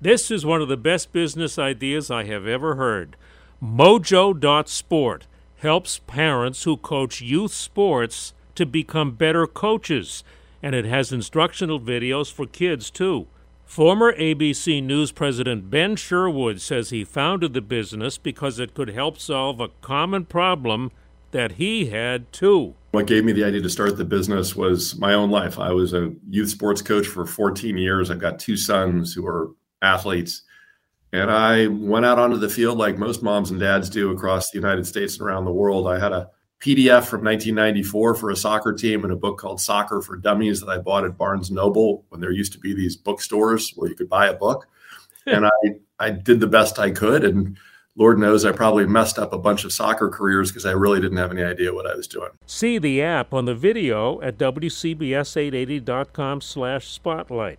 This is one of the best business ideas I have ever heard. Mojo.sport helps parents who coach youth sports to become better coaches, and it has instructional videos for kids too. Former ABC News president Ben Sherwood says he founded the business because it could help solve a common problem that he had too. What gave me the idea to start the business was my own life. I was a youth sports coach for 14 years. I've got two sons who are athletes. And I went out onto the field like most moms and dads do across the United States and around the world. I had a PDF from 1994 for a soccer team and a book called Soccer for Dummies that I bought at Barnes Noble when there used to be these bookstores where you could buy a book. and I, I did the best I could. And Lord knows I probably messed up a bunch of soccer careers because I really didn't have any idea what I was doing. See the app on the video at WCBS880.com slash spotlight.